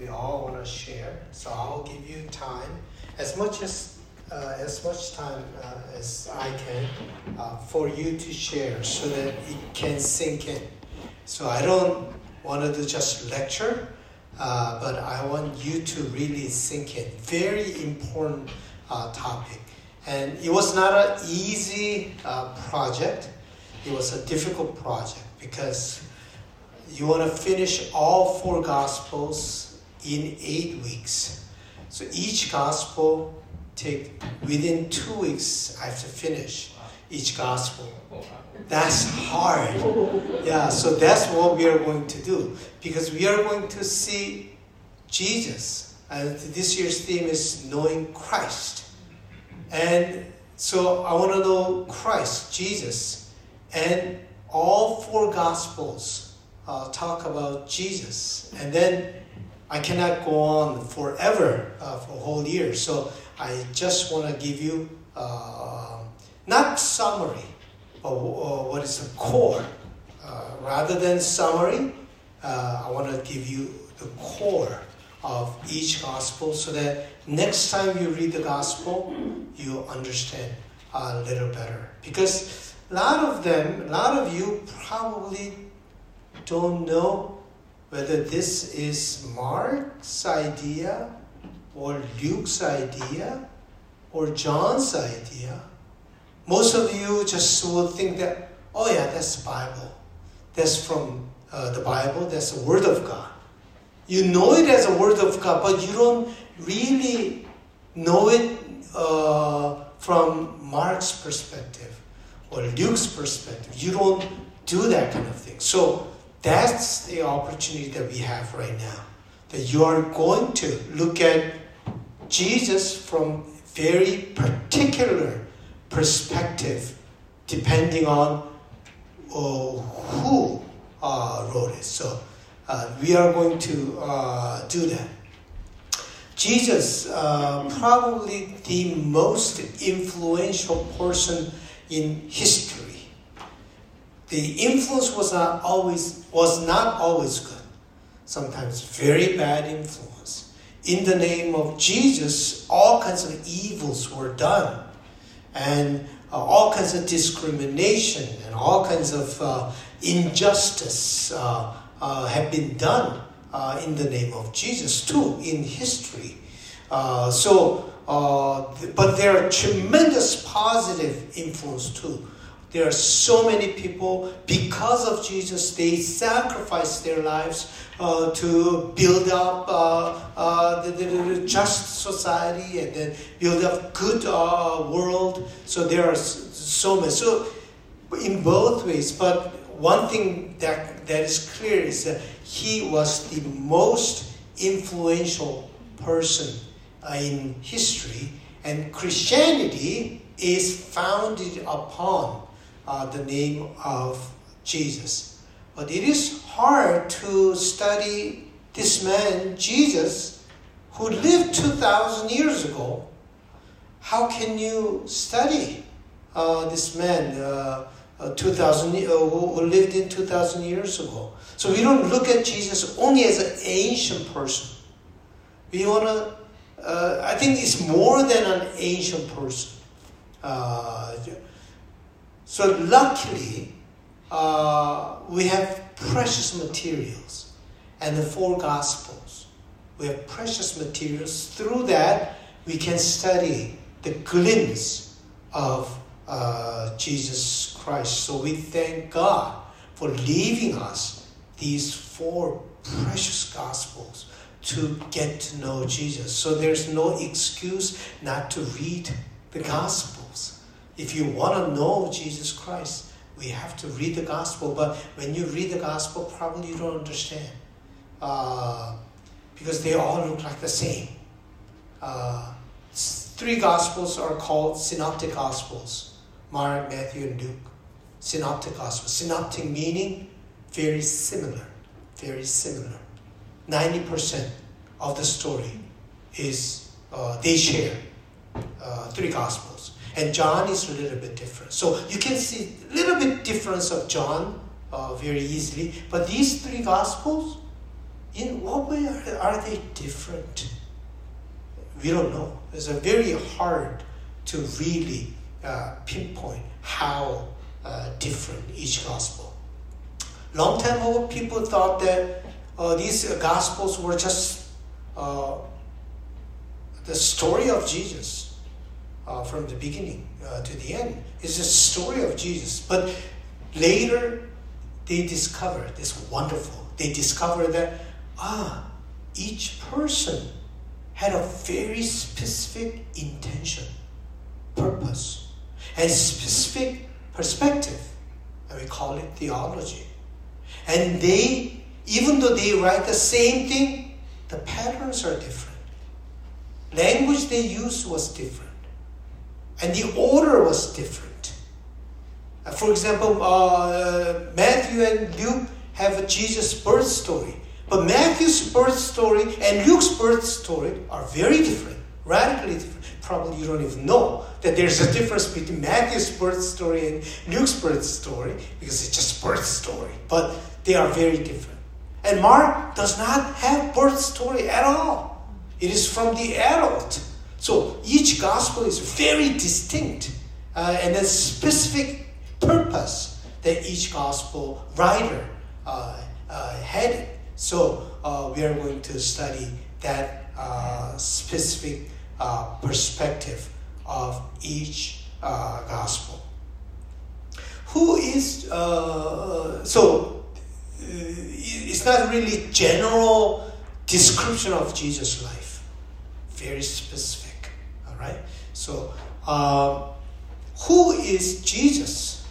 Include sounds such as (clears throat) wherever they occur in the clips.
we all want to share. So I'll give you time, as much as uh, as much time uh, as I can, uh, for you to share, so that it can sink in. So I don't want to just lecture, uh, but I want you to really sink in. Very important uh, topic, and it was not an easy uh, project. It was a difficult project because you want to finish all four gospels in eight weeks. So each gospel take within two weeks I have to finish each gospel. That's hard. Yeah, so that's what we are going to do because we are going to see Jesus. And this year's theme is knowing Christ. And so I want to know Christ, Jesus, and all four gospels uh, talk about Jesus. And then I cannot go on forever uh, for a whole year. So I just want to give you uh, not summary, but uh, what is the core. Uh, rather than summary, uh, I want to give you the core of each gospel so that next time you read the gospel, you understand a little better. Because a lot of them, a lot of you probably don't know whether this is Mark's idea or Luke's idea or John's idea. Most of you just will think that, oh yeah, that's the Bible. That's from uh, the Bible, that's the Word of God. You know it as a Word of God, but you don't really know it uh, from Mark's perspective or Luke's perspective. You don't do that kind of thing. So that's the opportunity that we have right now. That you are going to look at Jesus from very particular perspective, depending on uh, who uh, wrote it. So uh, we are going to uh, do that. Jesus, uh, probably the most influential person in history the influence was not always was not always good. Sometimes very bad influence. In the name of Jesus, all kinds of evils were done, and uh, all kinds of discrimination and all kinds of uh, injustice uh, uh have been done uh, in the name of Jesus too in history. Uh, so, but there are tremendous positive influence too there are so many people, because of Jesus, they sacrifice their lives uh, to build up uh, uh, the, the, the, just society and then build up good uh, world. So there are so many. So in both ways, but one thing that, that is clear is that he was the most influential person in history, and Christianity is founded upon uh, the name of Jesus. But it is hard to study this man, Jesus, who lived 2,000 years ago. How can you study uh, this man uh, uh 2,000 uh, who lived in 2,000 years ago? So we don't look at Jesus only as an ancient person. We want to, uh, I think it's more than an ancient person. Uh, so luckily, uh, we have precious materials and the four gospels. We have precious materials. Through that, we can study the glimpse of uh, Jesus Christ. So we thank God for leaving us these four precious gospels to get to know Jesus. So there's no excuse not to read the gospels. If you want to know Jesus Christ, we have to read the gospel. But when you read the gospel, probably you don't understand. Uh, because they all look like the same. Uh, three gospels are called synoptic gospels Mark, Matthew, and Luke. Synoptic gospels. Synoptic meaning very similar. Very similar. 90% of the story is uh, they share uh, three gospels. And John is a little bit different. So you can see a little bit difference of John uh, very easily. But these three gospels, in what way are, are they different? We don't know. It's very hard to really uh, pinpoint how uh, different each gospel. Long time ago, people thought that uh, these gospels were just uh, the story of Jesus uh, from the beginning uh, to the end. It's a story of Jesus. But later, they discovered this wonderful. They discovered that ah, each person had a very specific intention, purpose, and specific perspective. And we call it theology. And they, even though they write the same thing, the patterns are different. Language they used was different. And the order was different. Uh, for example, uh, Matthew and Luke have a Jesus birth story. But Matthew's birth story and Luke's birth story are very different, radically different. Probably you don't even know that there's a difference between Matthew's birth story and Luke's birth story because it's just birth story. But they are very different. And Mark does not have birth story at all. It is from the adult. So each gospel is very distinct uh, and a specific purpose that each gospel writer uh, uh, had. So uh, we are going to study that uh, specific uh, perspective of each gospel. Who is so? it's not really general description of Jesus' life. Very specific. Right. So, uh, who is Jesus?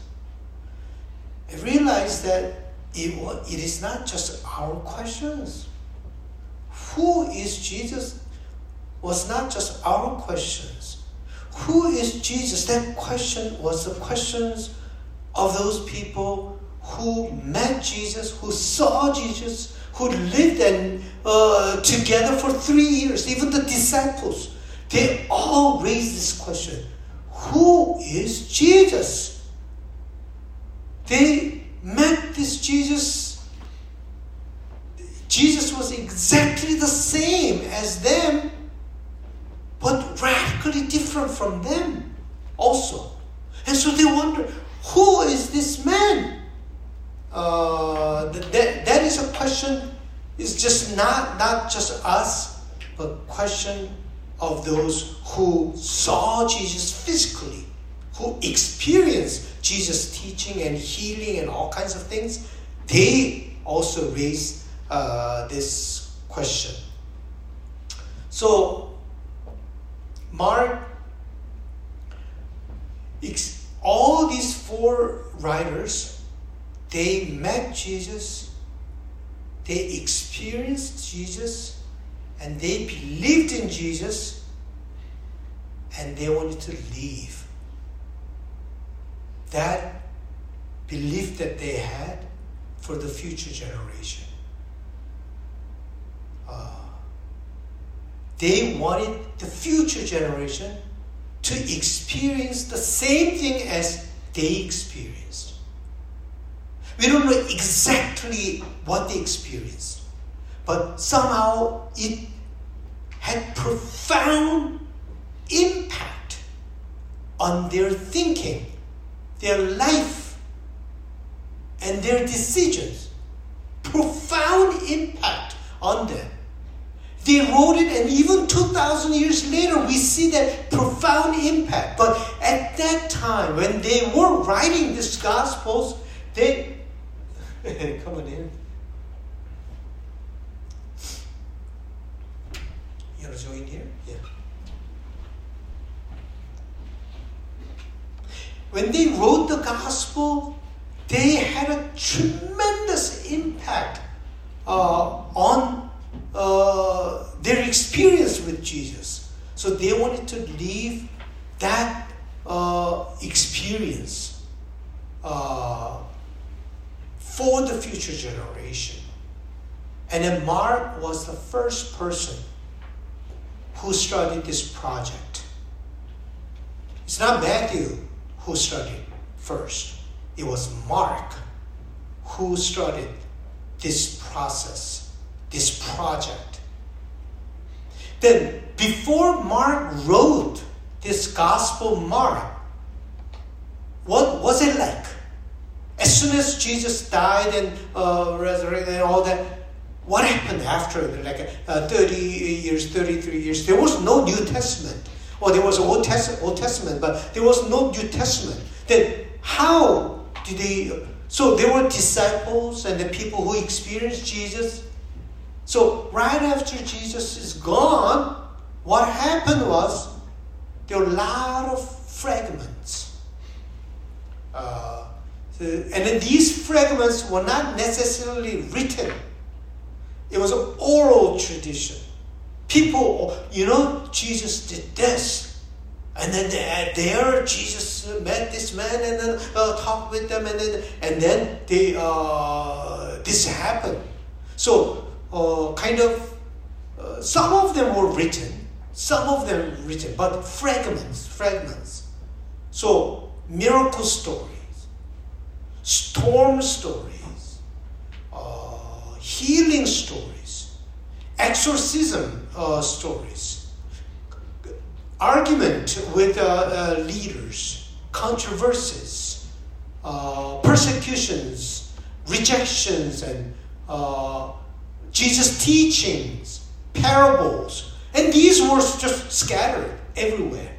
I realize that it, it is not just our questions. Who is Jesus was not just our questions. Who is Jesus? That question was the questions of those people who met Jesus, who saw Jesus, who lived and, uh, together for three years, even the disciples, they all raised this question Who is Jesus? They met this Jesus. Jesus was exactly the same as them, but radically different from them also. And so they wonder who is this man? uh, that, that is a question, it's just not, not just us, but question of those who saw Jesus physically, who experienced Jesus teaching and healing and all kinds of things. They also raise uh, this question. So, Mark, all these four writers they met Jesus, they experienced Jesus, and they believed in Jesus, and they wanted to leave. That belief that they had for the future generation. Uh, they wanted the future generation to experience the same thing as they experienced. We don't know exactly what they experienced, but somehow it had profound impact on their thinking, their life, and their decisions. Profound impact on them. They wrote it, and even 2,000 years later, we see that profound impact. But at that time, when they were writing these Gospels, they (laughs) Come on in. You want to join here? Yeah. When they wrote the gospel, they had a tremendous impact uh, on uh, their experience with Jesus. So they wanted to leave that uh, experience uh, for the future generation. And then Mark was the first person who started this project. It's not Matthew who started first, it was Mark who started this process this project. Then, before Mark wrote this Gospel Mark, what was it like? As soon as Jesus died and uh, resurrected and all that, what happened after like uh, 30 years, 33 years? There was no New Testament. Or there was Old, Test- Old Testament, but there was no New Testament. Then how did they? So there were disciples and the people who experienced Jesus. So right after Jesus is gone, what happened was there were a lot of fragments. Uh, and then these fragments were not necessarily written. It was an oral tradition. People, you know, Jesus did this. And then there, Jesus met this man and then uh, talked with them, and then and then they uh, this happened. So uh, kind of uh, some of them were written, some of them written, but fragments, fragments. So miracle stories, storm stories, healing stories, exorcism uh, stories, argument with uh, uh, leaders, controversies, uh, persecutions, rejections, and uh, Jesus' teachings, parables, and these were just scattered everywhere.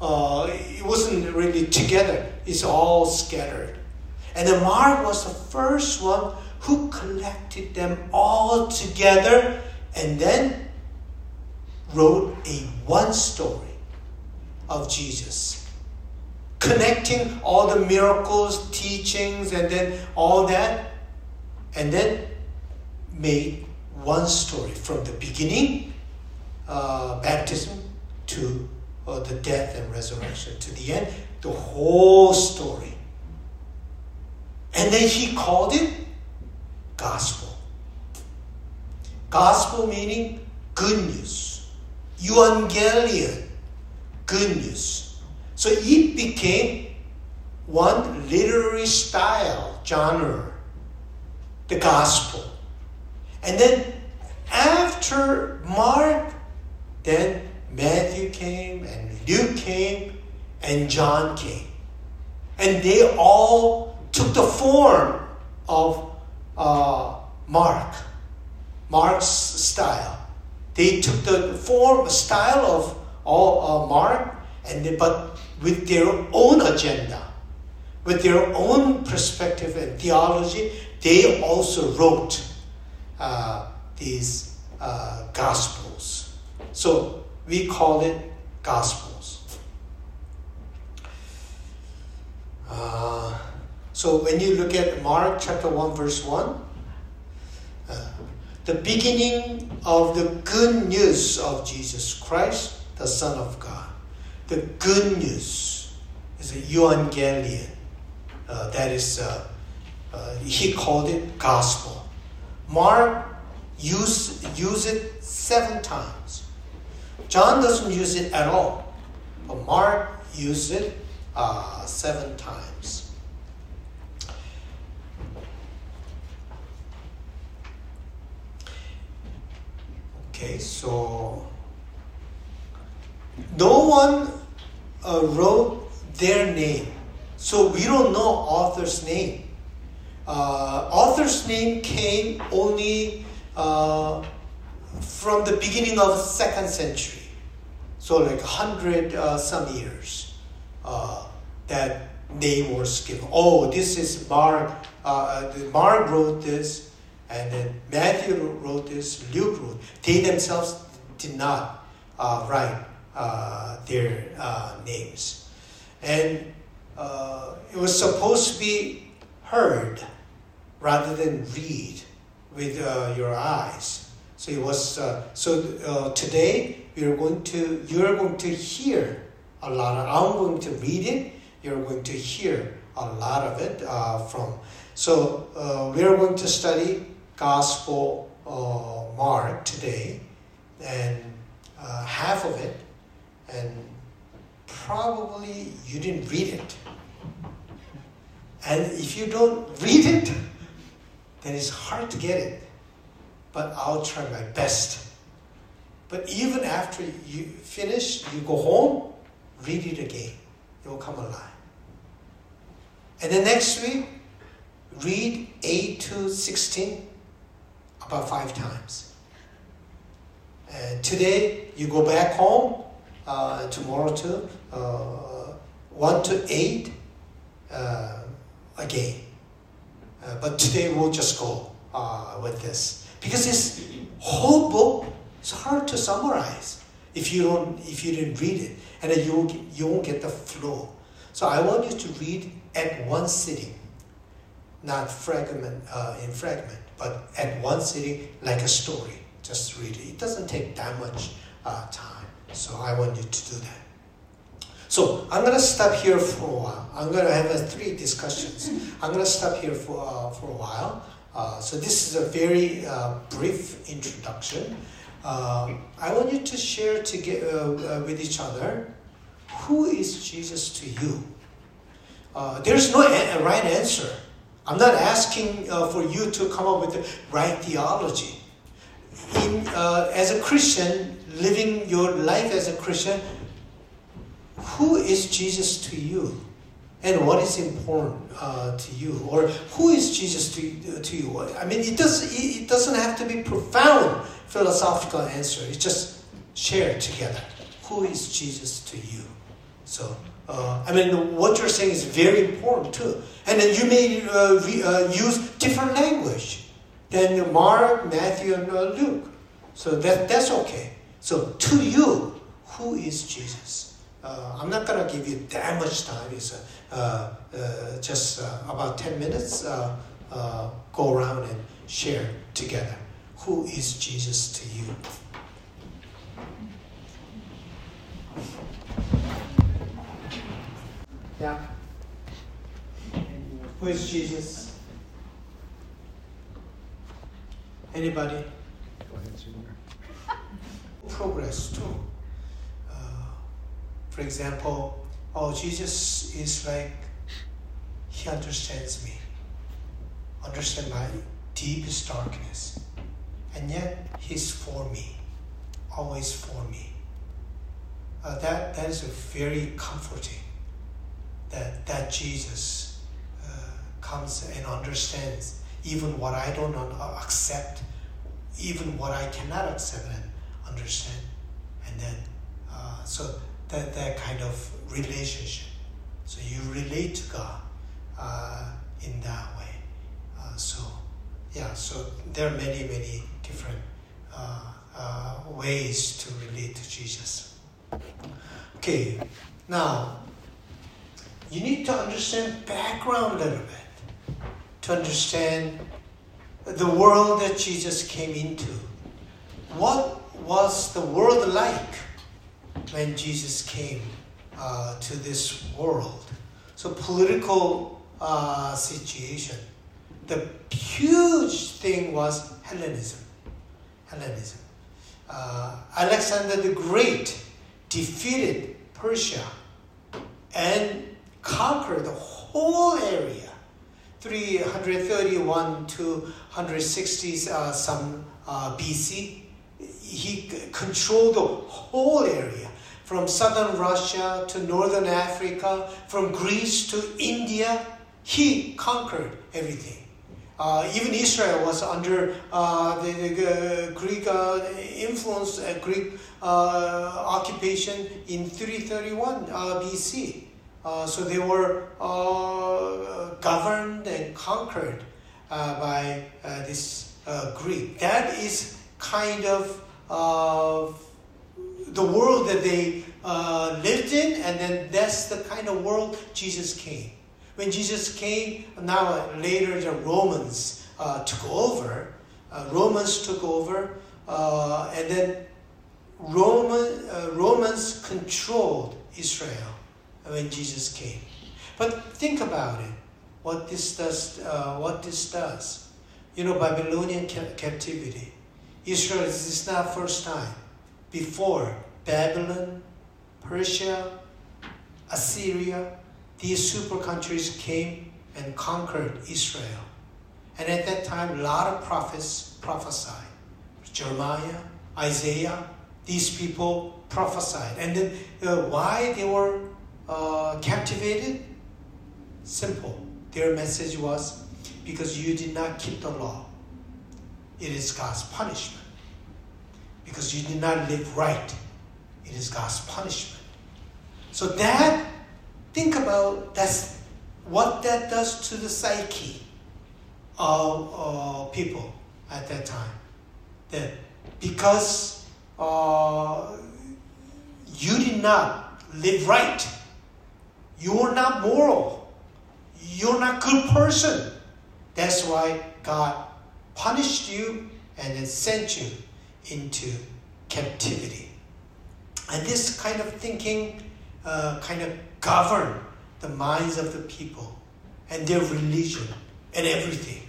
Uh, it wasn't really together, it's all scattered. And then Mark was the first one who collected them all together and then wrote a one story of Jesus. Connecting all the miracles, teachings, and then all that, and then made one story from the beginning, uh, baptism, to uh, the death and resurrection, to the end, the whole story. And then he called it gospel. Gospel meaning good news. Evangelion, good news. So it became one literary style, genre, the gospel. And then after Mark, then Matthew came and Luke came and John came. And they all took the form of uh, Mark, Mark's style. They took the form, style of all, uh, Mark, and they, but with their own agenda, with their own perspective and theology, they also wrote uh, these uh, gospels. So we call it gospels. Uh, so when you look at Mark chapter 1, verse 1, uh, the beginning of the good news of Jesus Christ, the Son of God. The good news is a evangelion. Uh, that is, uh, uh, he called it gospel. Mark use, use it seven times. John doesn't use it at all, but Mark uses it uh, seven times. Okay, so no one uh, wrote their name, so we don't know author's name. Uh, author's name came only uh, from the beginning of second century, so like hundred uh, some years. Uh, that name was given. Oh, this is Mark. Uh, Mark wrote this and then Matthew wrote this, Luke wrote. They themselves did not uh, write uh, their uh, names. And uh, it was supposed to be heard rather than read with uh, your eyes. So it was. Uh, so today we are going to. You are going to hear a lot. Of, I'm going to read it. You're going to hear a lot of it from. So we are going to study Gospel uh, Mark today, and uh, half of it, and probably you didn't read it. And if you don't read it, then it's hard to get it. but I'll try my best. But even after you finish, you go home, read it again. It will come alive. And then next week, read 8 to 16 about five times. And today, you go back home, uh, tomorrow too, uh, 1 to 8 uh, again. Uh, but today we'll just go uh, with this. Because this whole book is hard to summarize if you don't if you didn't read it. And then you won't, you won't get the flow. So I want you to read at one sitting, not fragment uh, in fragment, but at one sitting like a story. Just read it. It doesn't take that much uh, time. So I want you to do that. So I'm going to stop here for a while. I'm going to have uh, three discussions. I'm going to stop here for, uh, for a while. Uh, so this is a very uh, brief introduction. Uh, I want you to share to get, with each other who is Jesus to you? there's no right answer. I'm not asking uh, for you to come up with the right theology. In, uh, as a Christian, living your life as a Christian, who is Jesus to you? And what is important uh, to you? Or who is Jesus to, uh, to you? I mean, it, does, it doesn't have to be profound philosophical answer. It's just share together. Who is Jesus to you? So, uh, I mean, what you're saying is very important too. And then you may uh, re, uh, use different language than Mark, Matthew, and uh, Luke. So that, that's okay. So to you, who is Jesus? Uh, I'm not gonna give you that much time. It's uh, just about 10 minutes. go around and share together. Who is Jesus to you? Yeah. Who is Jesus? Anybody? Go ahead, Senior. Progress too. Uh, for example, oh, Jesus is like, he understands me, understand my deepest darkness, and yet he's for me, always for me. Uh, that, that is a very comforting that, that Jesus uh, comes and understands even what I don't accept, even what I cannot accept and understand. And then, uh, so that, that kind of relationship. So you relate to God uh, in that way. Uh, so, yeah, so there are many, many different uh, uh, ways to relate to Jesus. Okay, now you need to understand background a little bit to understand the world that Jesus came into. What was the world like when Jesus came uh, to this world? So political uh, situation. The huge thing was Hellenism. Hellenism. Uh, Alexander the Great defeated Persia and conquer the whole area. 331 to 160 uh, some uh, BC. He controlled the whole area from southern Russia to northern Africa, from Greece to India. He conquered everything. Uh, even Israel was under uh, the, the Greek uh, influence, Greek uh, occupation in 331 BC. Uh, so they were uh, governed and conquered uh, by uh, this uh, Greek. That is kind of the world that they lived in, and then that's the kind of world Jesus came. When Jesus came, now later the Romans took over. Romans took over, and then Roman, Romans controlled Israel when Jesus came. But think about it. What this does. Uh, what this does. You know, Babylonian ca- captivity. Israel this is not first time. Before Babylon, Persia, Assyria, these super countries came and conquered Israel. And at that time, a lot of prophets prophesied. Jeremiah, Isaiah, these people prophesied. And then uh, why they were uh, captivated? Simple. Their message was because you did not keep the law. It is God's punishment. Because you did not live right. It is God's punishment. So that, think about that's what that does to the psyche of uh, people at that time. That because uh, you did not live right, you are not moral, you're not a good person. That's why God punished you and then sent you into captivity. And this kind of thinking uh, kind of govern the minds of the people and their religion and everything.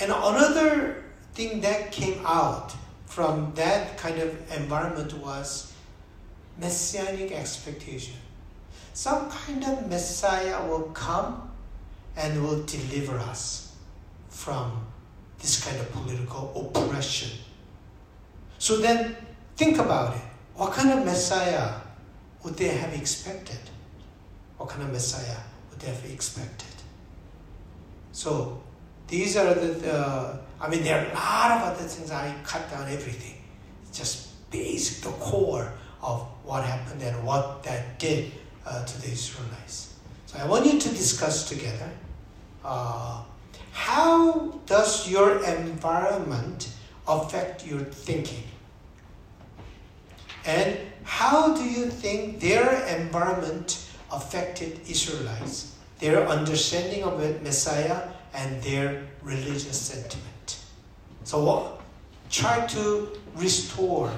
And another thing that came out from that kind of environment was messianic expectation. Some kind of Messiah will come and will deliver us from this kind of political oppression. So then think about it. What kind of Messiah would they have expected? What kind of Messiah would they have expected? So these are the, I mean, there are a lot of other things. I cut down everything. It's just basic, the core of what happened and what that did uh, to the Israelites. So I want you to discuss together uh, how does your environment affect your thinking? And how do you think their environment affected Israelites, their understanding of Messiah, and their religious sentiment? So, try to restore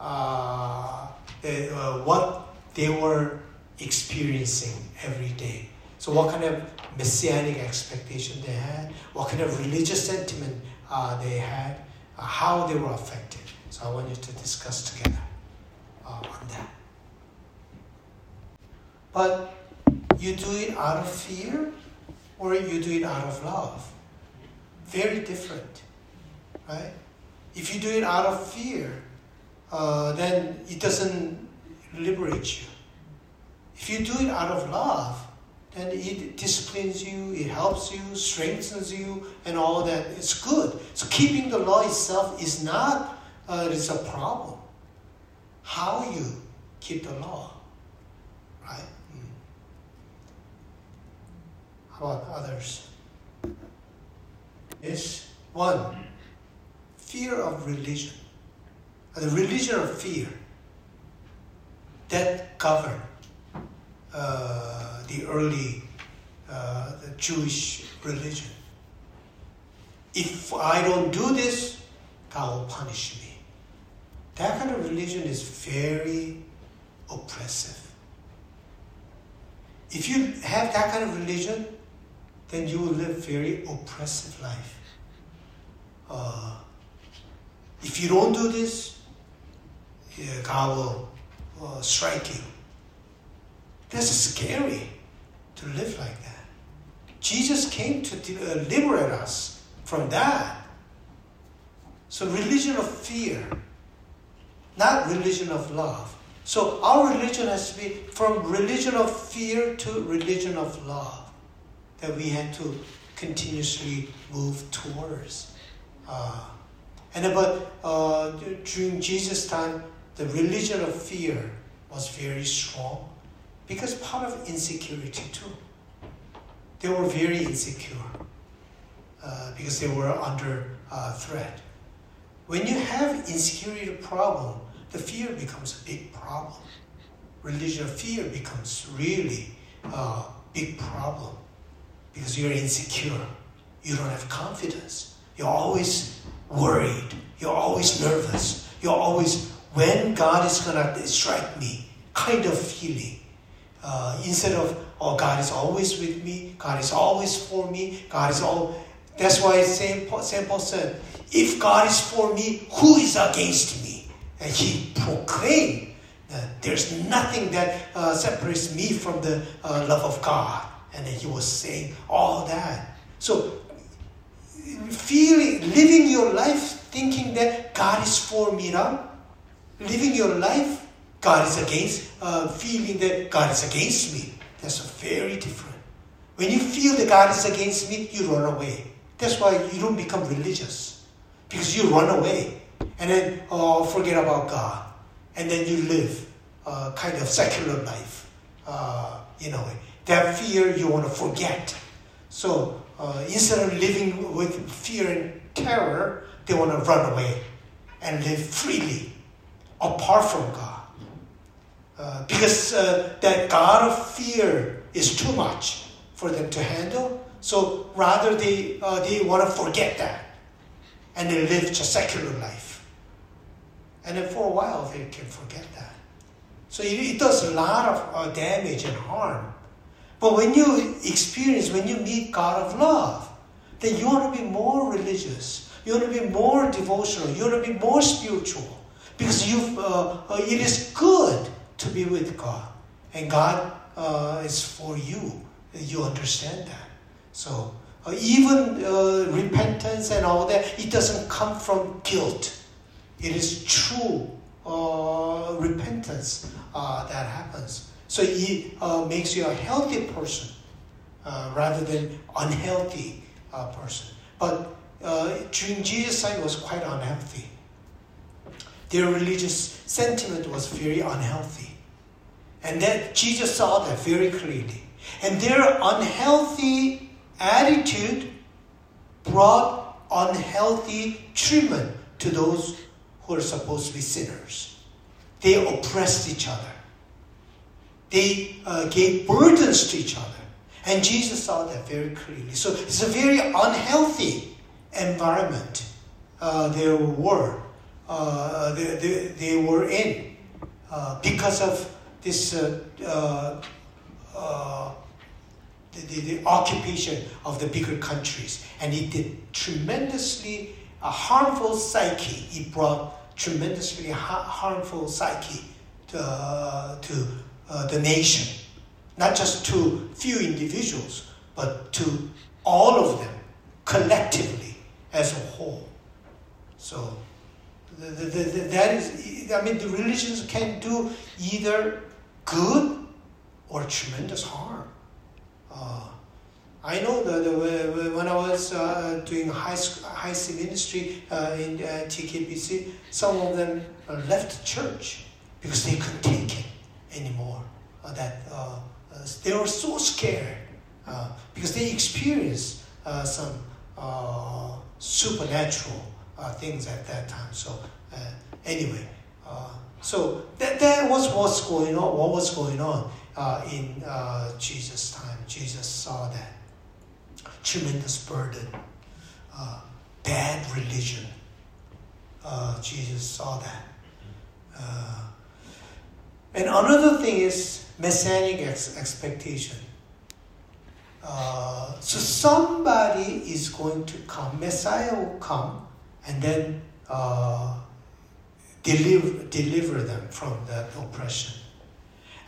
uh, uh, what they were experiencing every day. So, what kind of messianic expectation they had, what kind of religious sentiment uh, they had, uh, how they were affected. So, I want you to discuss together uh, on that. But you do it out of fear or you do it out of love. Very different, right? If you do it out of fear, uh, then it doesn't liberate you. If you do it out of love, then it disciplines you, it helps you, strengthens you, and all that. It's good. So keeping the law itself is not uh, it's a problem. How you keep the law, right? Mm. How about others? Is one fear of religion, the religion of fear that govern uh, the early uh, the Jewish religion. If I don't do this, God will punish me. That kind of religion is very oppressive. If you have that kind of religion, then you will live very oppressive life. Uh, if you don't do this, God will uh, strike you. That's scary to live like that. Jesus came to uh, liberate us from that. So, religion of fear, not religion of love. So, our religion has to be from religion of fear to religion of love that we had to continuously move towards. Uh, and but uh, during Jesus' time, the religion of fear was very strong because part of insecurity too. They were very insecure uh, because they were under uh, threat. When you have insecurity problem, the fear becomes a big problem. Religion of fear becomes really a big problem because you're insecure. You don't have confidence. You're always worried. You're always nervous. You're always, when God is going to strike me, kind of feeling uh, instead of oh God is always with me, God is always for me, God is all. That's why Saint Paul, said, "If God is for me, who is against me?" And he proclaimed that there's nothing that uh, separates me from the uh, love of God. And then he was saying all that. So, feeling, living your life thinking that God is for Mira, living your life, God is against, uh, feeling that God is against me. That's very different. When you feel that God is against me, you run away. That's why you don't become religious. Because you run away and then uh, forget about God. And then you live uh, kind of secular life, uh, a way. That fear you want to forget. So uh, instead of living with fear and terror, they want to run away and live freely apart from God. Uh, because uh, that God of fear is too much for them to handle. So rather they, uh, they want to forget that and they live just secular life. And then for a while they can forget that. So it, it does a lot of uh, damage and harm. But when you experience, when you meet God of love, then you want to be more religious. You want to be more devotional. You want to be more spiritual. Because you, uh, uh, it is good to be with God. And God uh, is for you. You understand that. So uh, even uh, repentance and all that, it doesn't come from guilt. It is true uh, repentance that happens. So it makes you a healthy person rather than unhealthy person. But during Jesus' time, was quite unhealthy. Their religious sentiment was very unhealthy. And that Jesus saw that very clearly. And their unhealthy attitude brought unhealthy treatment to those who are supposed to be sinners. They oppressed each other. They uh, gave burdens to each other. And Jesus saw that very clearly. So it's a very unhealthy environment uh, there were uh, they, they, they, were in uh, because of this uh, uh, uh, the, the, the, occupation of the bigger countries. And it did tremendously a harmful psyche. It brought tremendously ha- harmful psyche to, to the nation. Not just to few individuals, but to all of them collectively as a whole. So the, the, the, that is, I mean, the religions can do either good or tremendous harm. Uh, I know that when I was uh, doing high, high C ministry uh, in uh, TKBC, some of them uh, left the church because they couldn't take it anymore. Uh, that they were so scared because they experienced some supernatural things at that time. So anyway, so that, that was what's going on. What was going on uh, in uh, Jesus' time? Jesus saw that tremendous burden, uh, bad religion. Uh, Jesus saw that. Uh, and another thing is messianic ex- expectation. Uh, so somebody is going to come, Messiah will come, and then deliver, deliver them from that oppression.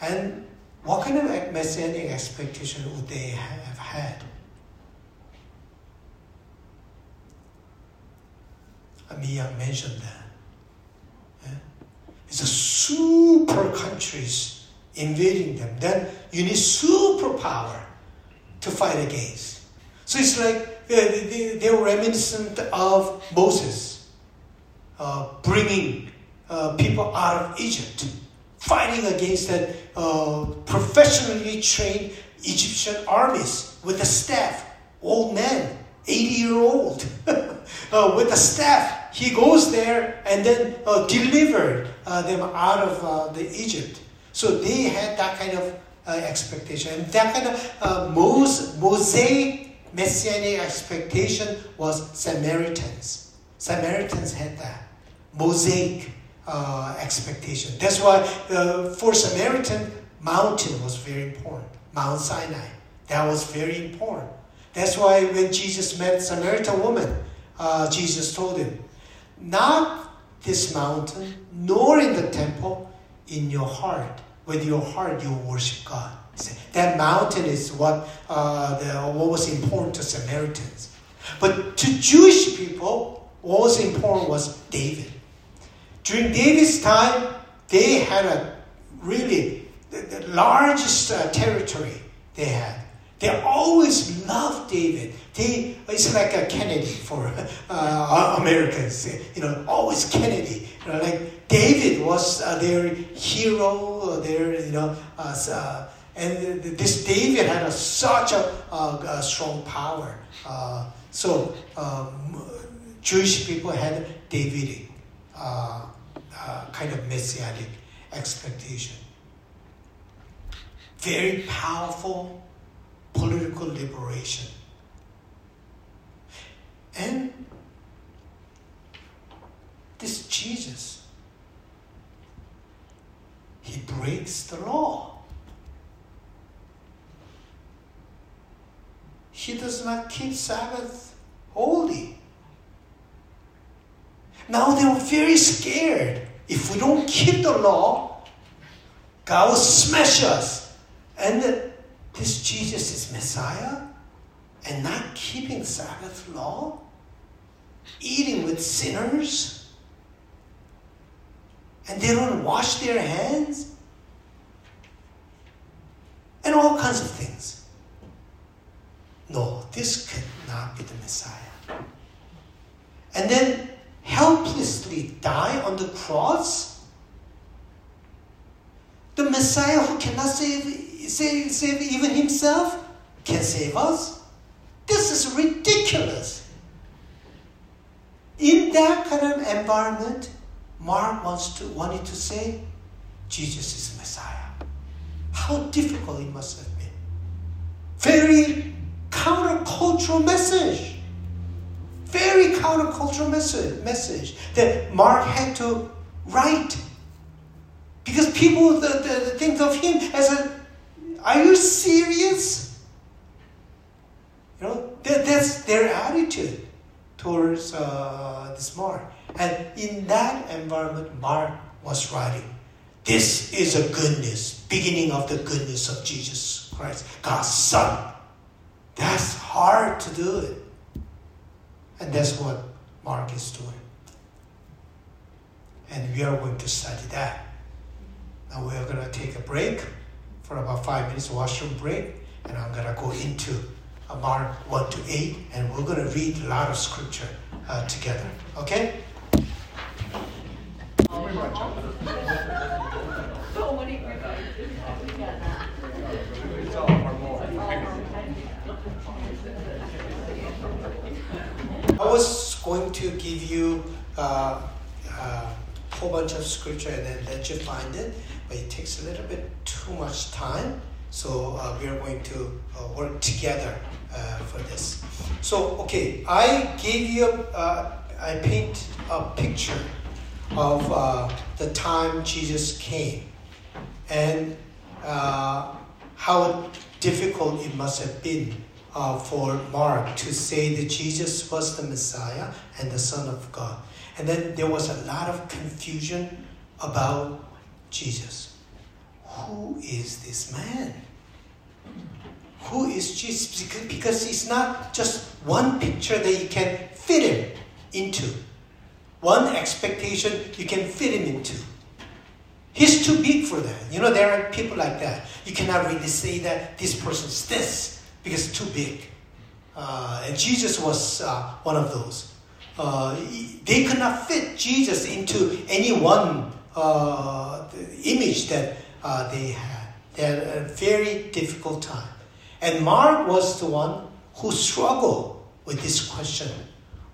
And what kind of messianic expectation would they have had? Mia mentioned that. Yeah? It's a super countries invading them. Then you need superpower to fight against. So it's like they, they, are reminiscent of Moses uh, bringing uh, people out of Egypt, fighting against that uh, professionally trained Egyptian armies with a staff, old men, 80 year old, (laughs) uh, with a staff. He goes there and then uh, delivered uh, them out of the Egypt. So they had that kind of expectation. And that kind of Mos- Mosaic messianic expectation was Samaritans. Samaritans had that. Mosaic uh, expectation. That's why uh, for Samaritan, mountain was very important. Mount Sinai. That was very important. That's why when Jesus met Samaritan woman, uh, Jesus told him, not this mountain, nor in the temple, in your heart. With your heart, you worship God. That mountain is what, uh, the, what was important to Samaritans. But to Jewish people, what was important was David. During David's time, they had a really the, the largest uh, territory they had. They always loved David. They, it's like a Kennedy for (laughs) uh, Americans. You know, always Kennedy. You know, like David was uh, their hero. Their you know, uh, uh and this David had a, such a, a, strong power. Uh, so um, Jewish people had Davidic uh, kind of messianic expectation. Very powerful political liberation. And this Jesus, he breaks the law. He does not keep Sabbath holy. Now they were very scared. If we don't keep the law, God will smash us. And this Jesus is Messiah and not keeping Sabbath law, eating with sinners, and they don't wash their hands, and all kinds of things. No, this cannot be the Messiah. And then helplessly die on the cross? The Messiah who cannot save save, save even himself, can save us. This is ridiculous. In that kind of environment, Mark wants to wanted to say, Jesus is Messiah. How difficult it must have been. Very countercultural message. Very countercultural message, message that Mark had to write. Because people think of him as a are you serious? You know, that, that's their attitude towards uh, this Mark. And in that environment, Mark was writing, This is a goodness, beginning of the goodness of Jesus Christ, God's Son. That's hard to do it. And that's what Mark is doing. And we are going to study that. Now we are going to take a break for about five minutes a washroom break, and I'm gonna go into Mark 1 to 8, and we're gonna read a lot of scripture uh, together. Okay? I was going to give you uh, uh, a whole bunch of scripture and then let you find it but it takes a little bit too much time. So uh, we are going to uh, work together uh, for this. So okay, I gave you, uh, I paint a picture of uh, the time Jesus came and uh, how difficult it must have been Uh, for Mark to say that Jesus was the Messiah and the Son of God. And then there was a lot of confusion about Jesus. Who is this man? Who is Jesus? Because he's not just one picture that you can fit him into, one expectation you can fit him into. He's too big for that. You know, there are people like that. You cannot really say that this person's this because it's too big. Uh, and Jesus was uh, one of those. Uh, they could not fit Jesus into any one uh, image that uh, they had. They had a very difficult time. And Mark was the one who struggled with this question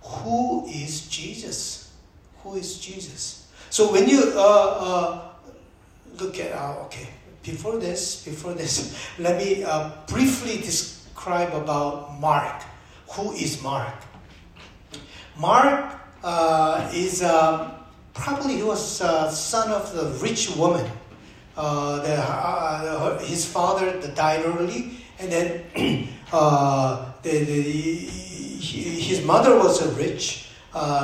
Who is Jesus? Who is Jesus? So when you uh, look at, okay, before this, before this, (laughs) let me briefly describe about Mark. Who is Mark? Mark uh, is uh, probably he was uh, son of the rich woman. Uh, the, uh, his father died early, and then (clears throat) uh, the, the, his mother was rich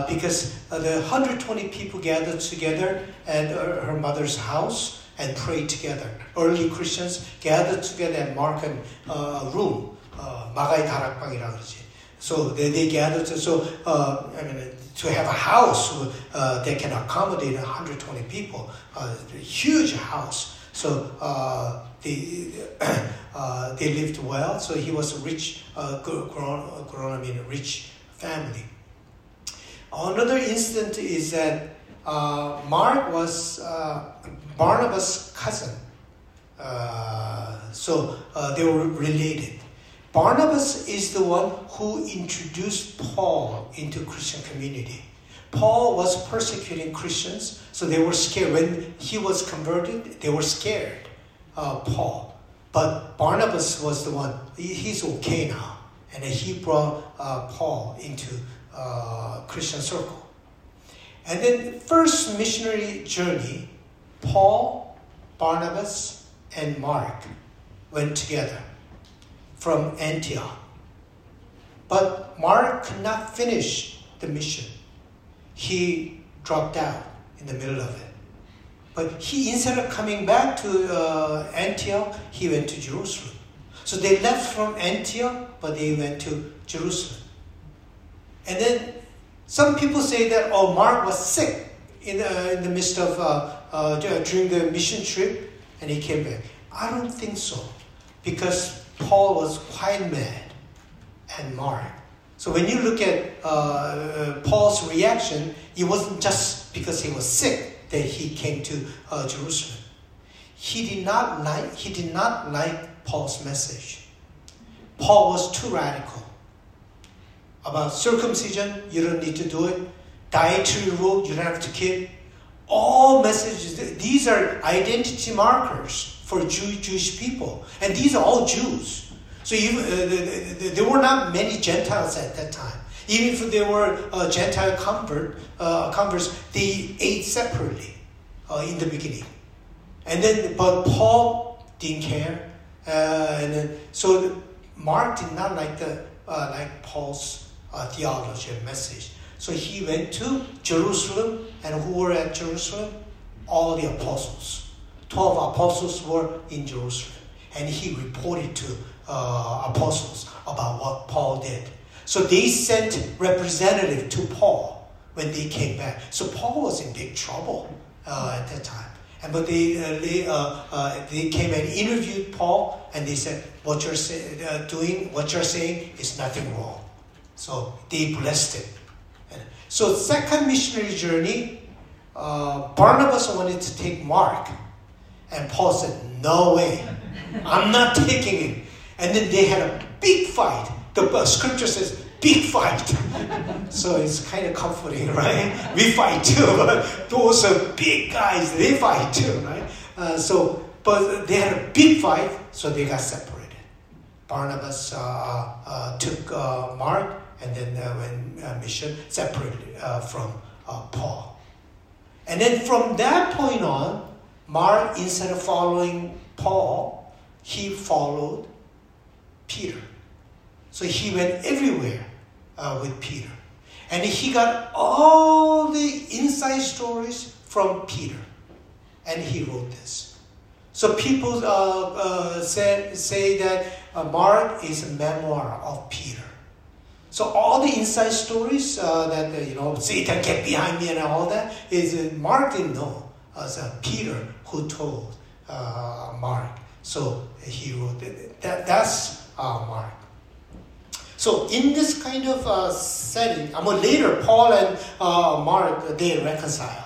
because the 120 people gathered together at her mother's house and prayed together. Early Christians gathered together at Markan uh, room, uh, 마가의 다락방이라 그러지. So they, they gathered. So uh, I mean to have a house uh, that can accommodate 120 people, uh, a huge house. So uh, they, (coughs) uh, they lived well. So he was a rich, uh, grown, grown, I mean, a rich family. Another incident is that uh, Mark was uh, Barnabas' cousin. Uh, so uh, they were related. Barnabas is the one who introduced Paul into Christian community. Paul was persecuting Christians, so they were scared. When he was converted, they were scared, uh, Paul. But Barnabas was the one, he's okay now. And he brought uh, Paul into uh, Christian circle. And then first missionary journey, Paul, Barnabas, and Mark went together from Antioch. But Mark could not finish the mission. He dropped out in the middle of it. But he, instead of coming back to uh, Antioch, he went to Jerusalem. So they left from Antioch, but they went to Jerusalem. And then some people say that, oh, Mark was sick in, uh, in the midst of, uh, uh, during the mission trip, and he came back. I don't think so, because Paul was quite mad at Mark. So when you look at uh, uh, Paul's reaction, it wasn't just because he was sick that he came to uh, Jerusalem. He did not like he did not like Paul's message. Paul was too radical about circumcision, you don't need to do it. Dietary rule, you don't have to keep. All messages, these are identity markers for Jew, Jewish people. And these are all Jews. So even, uh, there were not many Gentiles at that time. Even if there were uh, Gentile convert, uh, converts, they ate separately uh, in the beginning. And then, but Paul didn't care. Uh, and then, so Mark did not like the uh, like Paul's theology and message. So he went to Jerusalem, and who were at Jerusalem? All the apostles. Twelve apostles were in Jerusalem, and he reported to uh, apostles about what Paul did. So they sent representative to Paul when they came back. So Paul was in big trouble uh, at that time. And but they uh, they, uh, uh, they came and interviewed Paul, and they said, "What you're say, uh, doing, what you're saying, is nothing wrong." So they blessed him. So second missionary journey, uh, Barnabas wanted to take Mark, and Paul said, "No way, I'm not taking him." And then they had a big fight. The uh, scripture says, "Big fight." (laughs) so it's kind of comforting, (laughs) right? We fight too, (laughs) those are big guys. They fight too, right? Uh, so, but they had a big fight, so they got separated. Barnabas uh, uh, took uh, Mark and then uh, when uh, mission separated uh, from Paul. And then from that point on, Mark, instead of following Paul, he followed Peter. So he went everywhere uh, with Peter. And he got all the inside stories from Peter. And he wrote this. So people uh, uh, say, say that Mark is a memoir of Peter. So all the inside stories uh, that uh, you know Satan get behind me and all that is uh, Mark didn't know as uh, Peter who told uh, Mark. So he wrote that. That's uh, Mark. So in this kind of uh, setting, I mean later Paul and Mark they reconciled.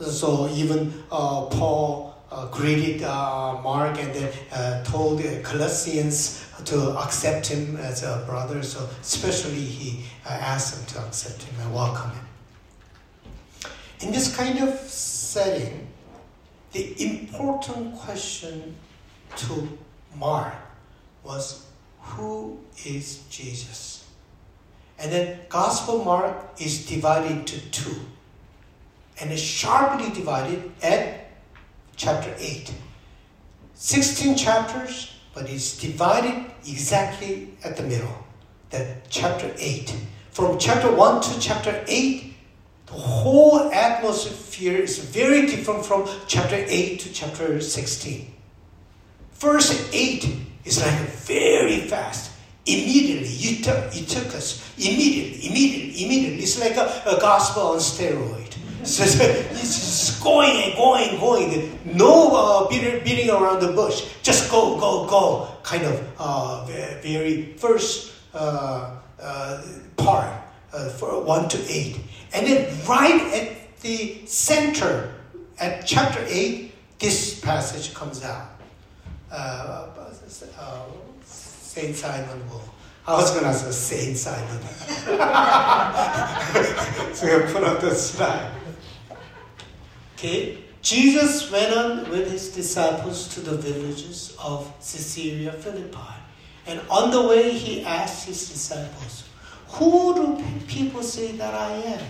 So even Paul uh, greeted uh, Mark and then uh, told the Colossians to accept him as a brother. So especially he uh, asked them to accept him and welcome him. In this kind of setting, the important question to Mark was, who is Jesus? And then Gospel Mark is divided into two. And it's sharply divided at chapter 8. 16 chapters, but it's divided exactly at the middle. That chapter 8. From chapter 1 to chapter 8, the whole atmosphere is very different from chapter 8 to chapter 16. Verse 8 is like very fast. Immediately, you took, euthus. Immediately, immediately, immediately. It's like a, a gospel on steroid. (laughs) It's just going and going, and going. No uh, beating, around the bush. Just go, go, go. Kind of uh, very first uh, uh, part uh, for one to eight, and then right at the center at chapter eight, this passage comes out. Uh, uh, Saint Simon will. I was gonna say Saint Simon. (laughs) so I put up the slide. Okay, Jesus went on with his disciples to the villages of Caesarea Philippi. And on the way, he asked his disciples, Who do people say that I am?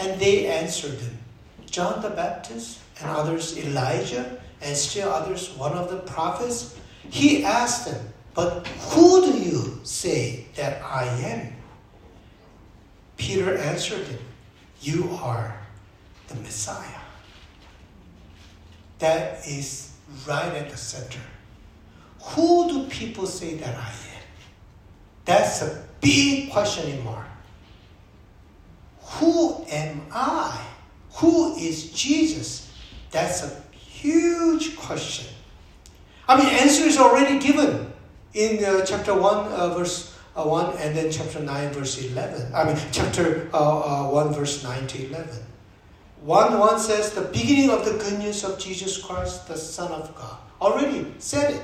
And they answered him, John the Baptist, and others Elijah, and still others one of the prophets. He asked them, But who do you say that I am? Peter answered him, You are the Messiah that is right at the center. Who do people say that I am? That's a big question mark. Who am I? Who is Jesus? That's a huge question. I mean, answer is already given in uh, chapter 1, uh, verse uh, 1, and then chapter 9, verse 11. I mean, chapter uh, uh, 1, verse 9 to 11. 1 1 says, the beginning of the good news of Jesus Christ, the Son of God. Already said it.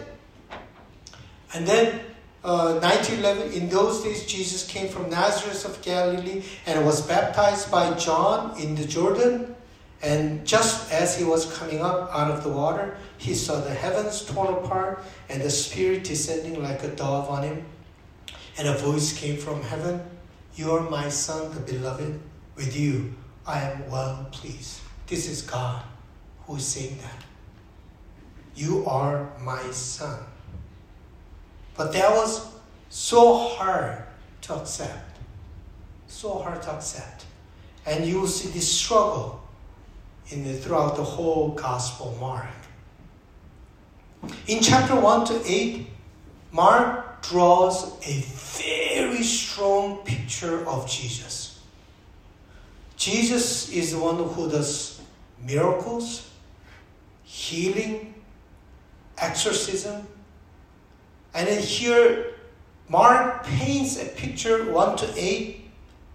And then uh, 1911, in those days, Jesus came from Nazareth of Galilee and was baptized by John in the Jordan. And just as he was coming up out of the water, he saw the heavens torn apart and the Spirit descending like a dove on him. And a voice came from heaven You are my Son, the beloved. With you I am well pleased. This is God who is saying that. You are my son. But that was so hard to accept. So hard to accept. And you will see this struggle in the, throughout the whole Gospel Mark. In chapter 1 to 8, Mark draws a very strong picture of Jesus. Jesus is the one who does miracles, healing, exorcism. And then here, Mark paints a picture 1 to 8.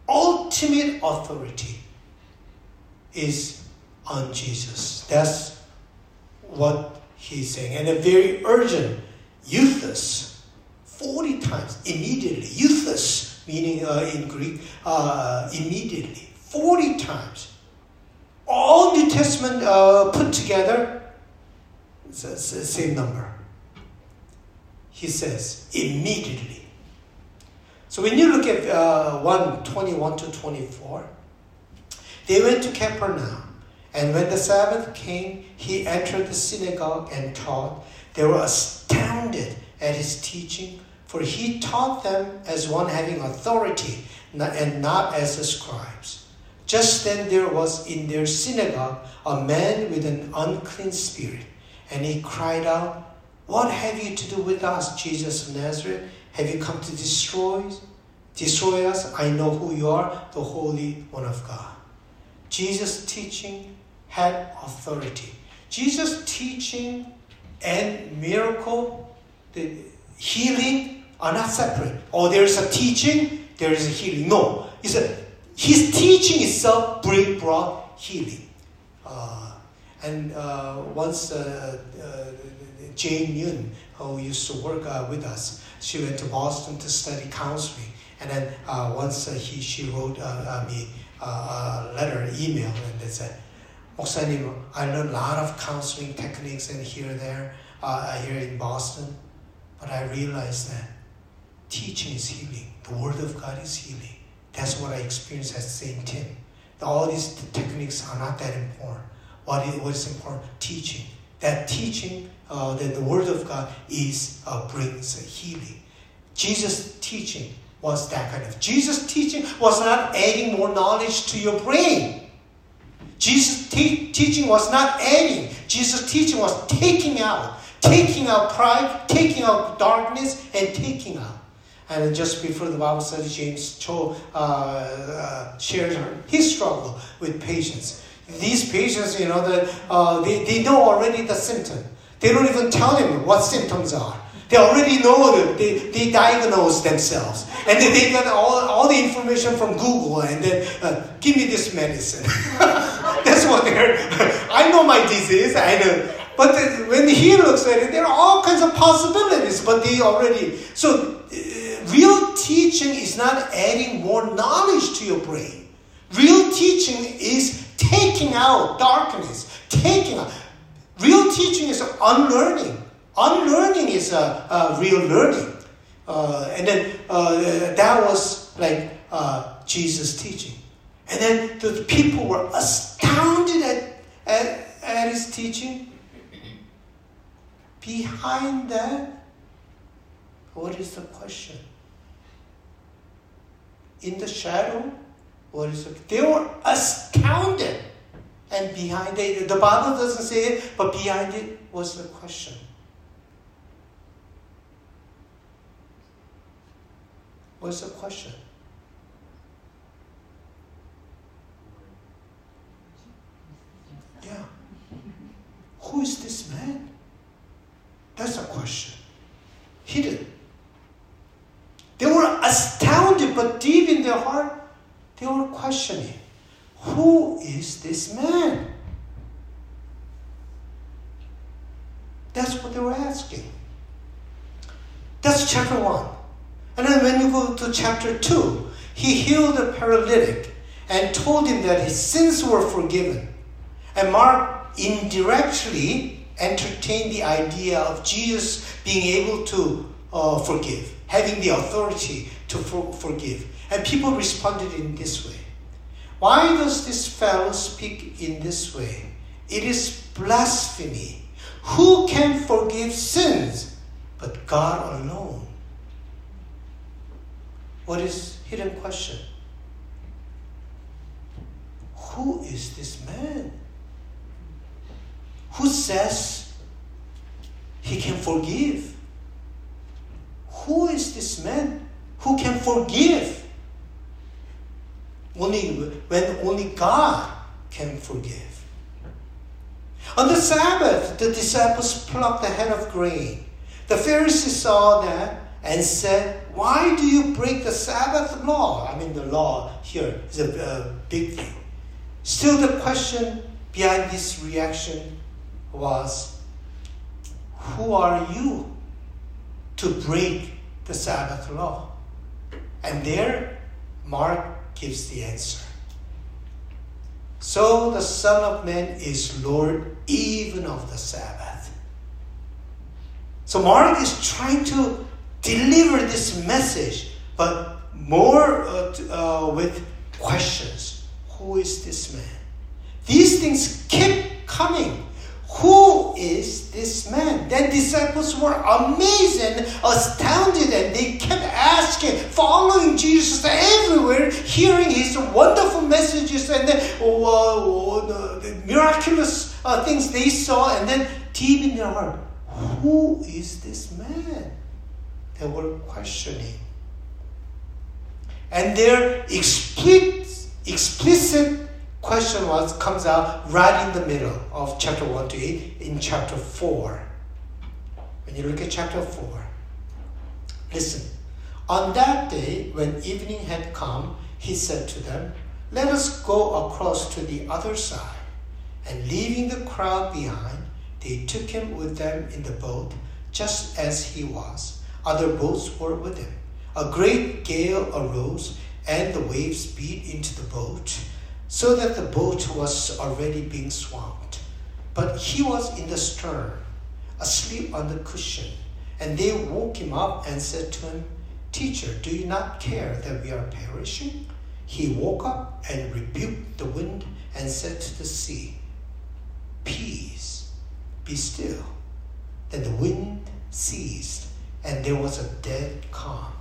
Ultimate authority is on Jesus. That's what he's saying. And a very urgent, euthus, 40 times, immediately. Euthus, meaning uh, in Greek, uh, immediately. 40 times. All New Testament uh, put together, it's the same number. He says, immediately. So when you look at uh, 1 21 to 24, they went to Capernaum. And when the Sabbath came, he entered the synagogue and taught. They were astounded at his teaching, for he taught them as one having authority and not as the scribes. Just then there was in their synagogue a man with an unclean spirit, and he cried out, What have you to do with us, Jesus of Nazareth? Have you come to destroy, destroy us? I know who you are, the Holy One of God. Jesus' teaching had authority. Jesus' teaching and miracle, the healing are not separate. Oh, there is a teaching, there is a healing. No, it's a his teaching itself bring, brought healing. Uh, and uh, once uh, Jane Yun, who used to work uh, with us. She went to Boston to study counseling. And then uh, once uh, he, she wrote uh, uh, me a letter, email, and they said, Moksanim, I learned a lot of counseling techniques and here and there, here in Boston. But I realized that teaching is healing. The Word of God is healing. That's what I experienced at St. Tim. All these techniques are not that important. What is, what is important? Teaching. That teaching uh, that the Word of God is uh, brings healing. Jesus' teaching was that kind of. Jesus' teaching was not adding more knowledge to your brain. Jesus' te- teaching was not adding. Jesus' teaching was taking out, taking out pride, taking out darkness, and taking out. And just before the Bible study, James Cho uh, uh, shared his struggle with patients. These patients, you know, the, uh, they, they know already the symptom. They don't even tell him what symptoms are. They already know them. They, they diagnose themselves. And then they get all, all the information from Google and then, uh, give me this medicine. (laughs) That's what they're, (laughs) I know my disease, I know. But the, when he looks at it, there are all kinds of possibilities, but they already, so uh, real teaching is not adding more knowledge to your brain. Real teaching is taking out darkness, taking out. Real teaching is unlearning. Unlearning is a, a real learning. Uh, and then uh, that was like uh, Jesus' teaching. And then the people were astounded at, at, at his teaching. Behind that, what is the question? In the shadow, what is the, they were astounded. And behind it, the Bible doesn't say it, but behind it was the question. What's the question? Yeah. Who is this man? That's a question. Hidden. They were astounded, but deep in their heart, they were questioning Who is this man? That's what they were asking. That's chapter 1. And then when you go to chapter 2, he healed a paralytic and told him that his sins were forgiven. And Mark indirectly entertained the idea of Jesus being able to uh, forgive, having the authority to for- forgive. And people responded in this way. Why does this fellow speak in this way? It is blasphemy. Who can forgive sins but God alone? What is hidden question? Who is this man? Who says he can forgive? Who is this man who can forgive? Only when only God can forgive. On the Sabbath, the disciples plucked a head of grain. The Pharisees saw that and said, Why do you break the Sabbath law? I mean, the law here is a, a big thing. Still, the question behind this reaction was, Who are you to break the Sabbath law? And there, Mark gives the answer. So the Son of Man is Lord even of the Sabbath. So Mark is trying to deliver this message, but more uh, uh, with questions. Who is this man? These things keep coming. Who is this man? Then disciples were amazed and astounded, and they kept asking, following Jesus everywhere, hearing his wonderful messages and the, uh, the miraculous uh, things they saw, and then deep in their heart, who is this man? They were questioning. And their explicit, explicit question was comes out right in the middle of chapter 1 to 8 in chapter 4. When you look at chapter 4, listen. On that day, when evening had come, he said to them, Let us go across to the other side. And leaving the crowd behind, they took him with them in the boat, just as he was other boats were with him. A great gale arose, and the waves beat into the boat, so that the boat was already being swamped. But he was in the stern, asleep on the cushion. And they woke him up and said to him, Teacher, do you not care that we are perishing? He woke up and rebuked the wind and said to the sea, Peace, be still. Then the wind ceased and there was a dead calm.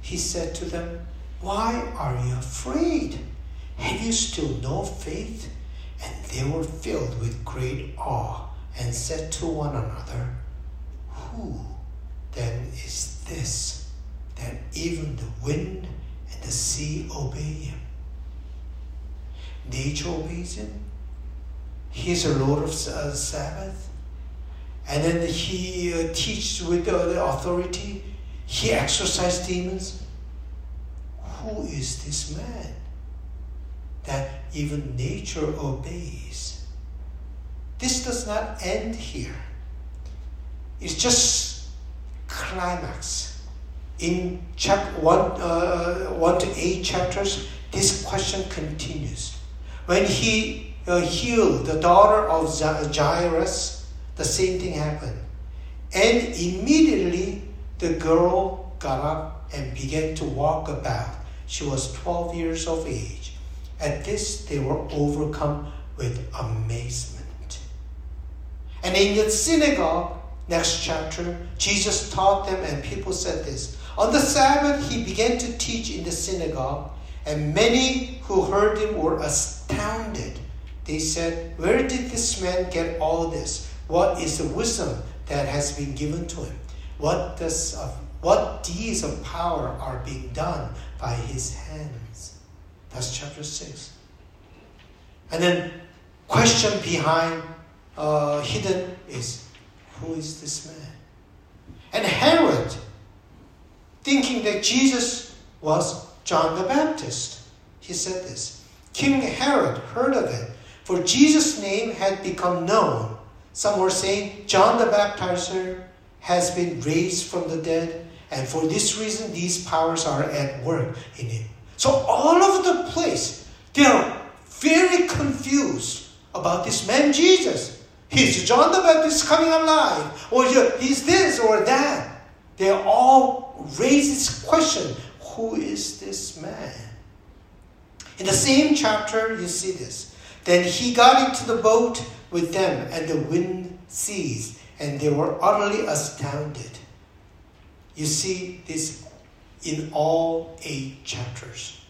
He said to them, Why are you afraid? Have you still no faith? And they were filled with great awe and said to one another, Who then is this that even the wind and the sea obey him. Nature obeys him. He is a Lord of uh, Sabbath. And then he uh, teaches with uh, authority. He exorcises demons. Who is this man that even nature obeys? This does not end here. It's just climax. In chapter one, uh, one to eight chapters, this question continues. When he uh, healed the daughter of Jairus, the same thing happened. And immediately the girl got up and began to walk about. She was 12 years of age. At this, they were overcome with amazement. And in the synagogue, next chapter, Jesus taught them, and people said this. On the Sabbath, he began to teach in the synagogue, and many who heard him were astounded. They said, Where did this man get all this? What is the wisdom that has been given to him? What does uh, what deeds of power are being done by his hands. That's chapter 6. And then question behind uh, hidden is who is this man? And Herod, thinking that Jesus was John the Baptist, he said this. King Herod heard of it, for Jesus' name had become known. Some were saying John the Baptizer has been raised from the dead, and for this reason, these powers are at work in him. So all over the place, they are very confused about this man Jesus. He's John the Baptist coming alive, or he's this or that. They all raise this question who is this man? In the same chapter, you see this. Then he got into the boat with them, and the wind ceased, and they were utterly astounded. You see this in all eight chapters.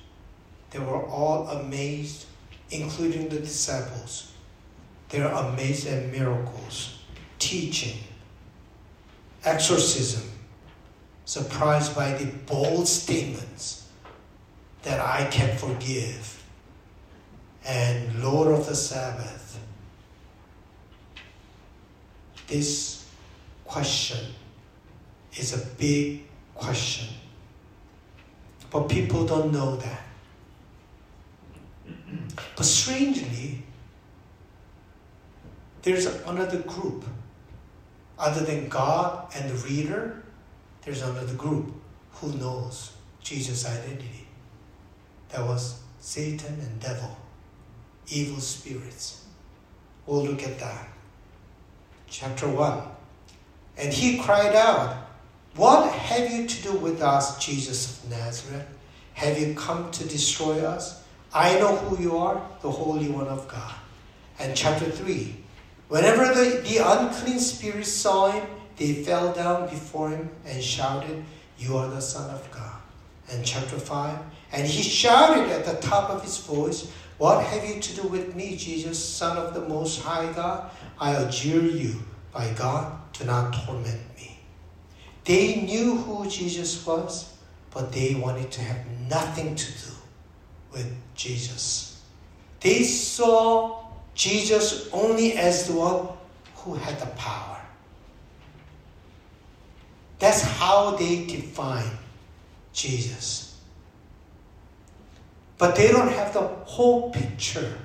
They were all amazed, including the disciples. They are amazed at miracles, teaching, exorcism, surprised by the bold statements that I can forgive, and Lord of the Sabbath. This question is a big question. But people don't know that. But strangely, there's another group. Other than God and the reader, there's another group who knows Jesus' identity. That was Satan and devil, evil spirits. We'll look at that. Chapter 1. And he cried out, what have you to do with us, Jesus of Nazareth? Have you come to destroy us? I know who you are, the Holy One of God. And chapter 3 Whenever the, the unclean spirits saw him, they fell down before him and shouted, You are the Son of God. And chapter 5 And he shouted at the top of his voice, What have you to do with me, Jesus, Son of the Most High God? I adjure you, by God, do not torment me. they knew who Jesus was, but they wanted to have nothing to do with Jesus. They saw Jesus only as the one who had the power. That's how they define Jesus. But they don't have the whole picture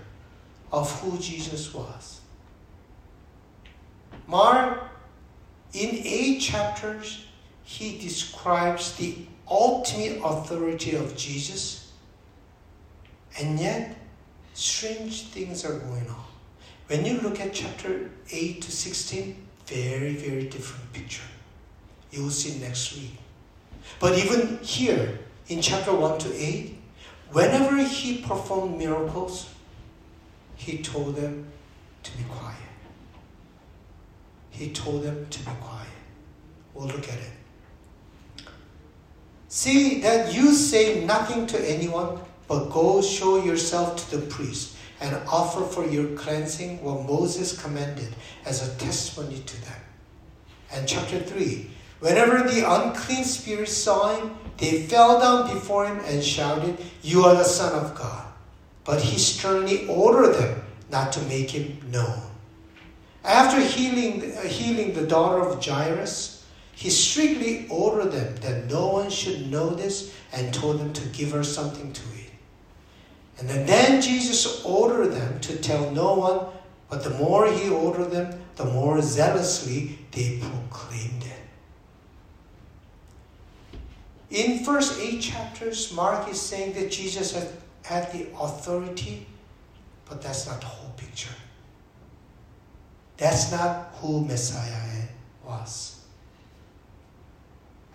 of who Jesus was. Mark, in eight chapters, he describes the ultimate authority of Jesus, and yet strange things are going on. When you look at chapter 8 to 16, very, very different picture. You will see next week. But even here, in chapter 1 to 8, whenever he performed miracles, he told them to be quiet. He told them to be quiet. We'll look at it. See that you say nothing to anyone, but go show yourself to the priest and offer for your cleansing what Moses commanded as a testimony to them. And chapter 3 Whenever the unclean spirits saw him, they fell down before him and shouted, You are the Son of God. But he sternly ordered them not to make him known. After healing, uh, healing the daughter of Jairus, he strictly ordered them that no one should know this and told them to give her something to eat. And then, then Jesus ordered them to tell no one, but the more he ordered them, the more zealously they proclaimed it. In first eight chapters, Mark is saying that Jesus had, had the authority, but that's not the whole picture. That's not who Messiah was.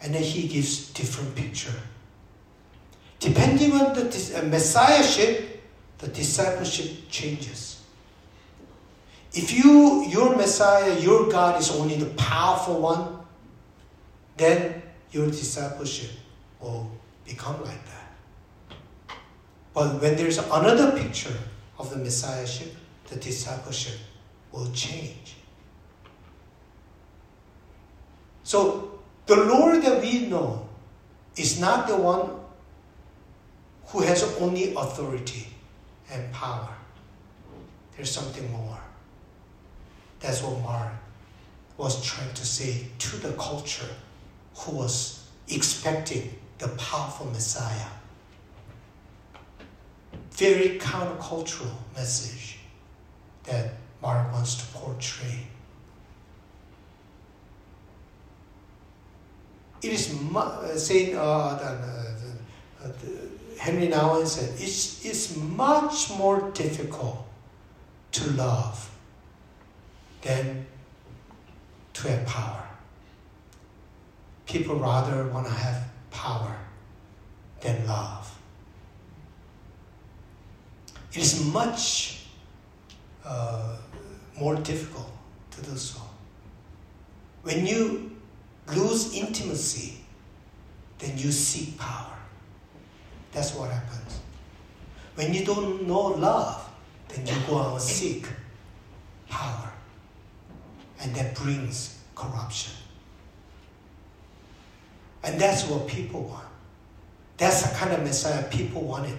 And then he gives different picture. Depending on the uh, messiahship, the discipleship changes. If you your Messiah, your God is only the powerful one, then your discipleship will become like that. But when there's another picture of the messiahship, the discipleship will change. So the Lord that we know is not the one who has only authority and power. There's something more. That's what Mark was trying to say to the culture who was expecting the powerful Messiah. Very countercultural message that Mark wants to portray. It is mu- saying uh, uh, uh, Henry Nouwen said it's, it's much more difficult to love than to have power. People rather want to have power than love. It is much uh, more difficult to do so. When you lose intimacy, then you seek power. That's what happens. When you don't know love, then you go out and seek power. And that brings corruption. And that's what people want. That's the kind of Messiah people wanted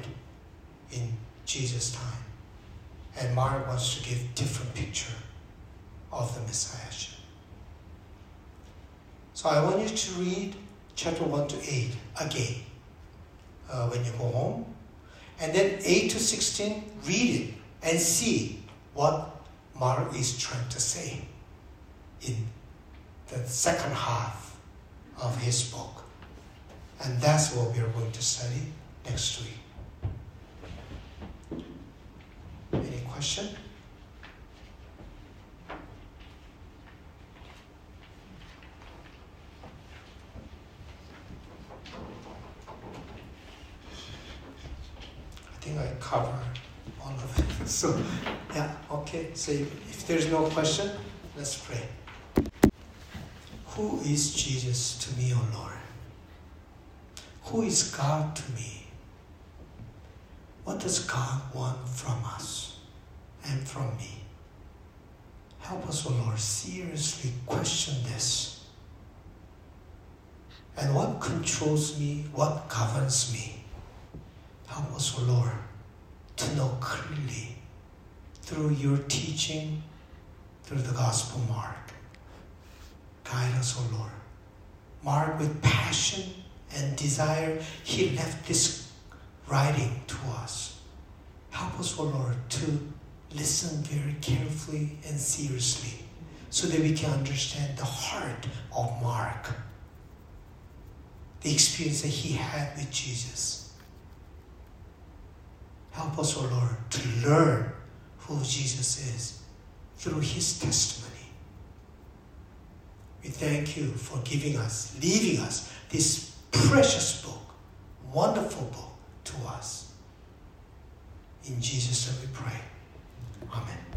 in Jesus' time. And Mark wants to give different picture of the Messiahship. So I want you to read chapter 1 to 8 again uh, when you go home. And then 8 to 16, read it and see what Mark is trying to say in the second half of his book. And that's what we are going to study next week. Any question? I think I covered all of it. (laughs) So, yeah, okay. So if there's no question, let's pray. Who is Jesus to me, O Lord? Who is God to me? What does God want from us and from me? Help us, O Lord, seriously question this. And what controls me? What governs me? Help us, O Lord, to know clearly through your teaching, through the Gospel Mark. Guide us, O Lord. Mark with passion and desire, he left this writing to us. Help us, O Lord, to listen very carefully and seriously so that we can understand the heart of Mark, the experience that he had with Jesus. Help us, O Lord, to learn who Jesus is through his testimony. We thank you for giving us, leaving us this precious book, wonderful book to us. In Jesus' name we pray. Amen.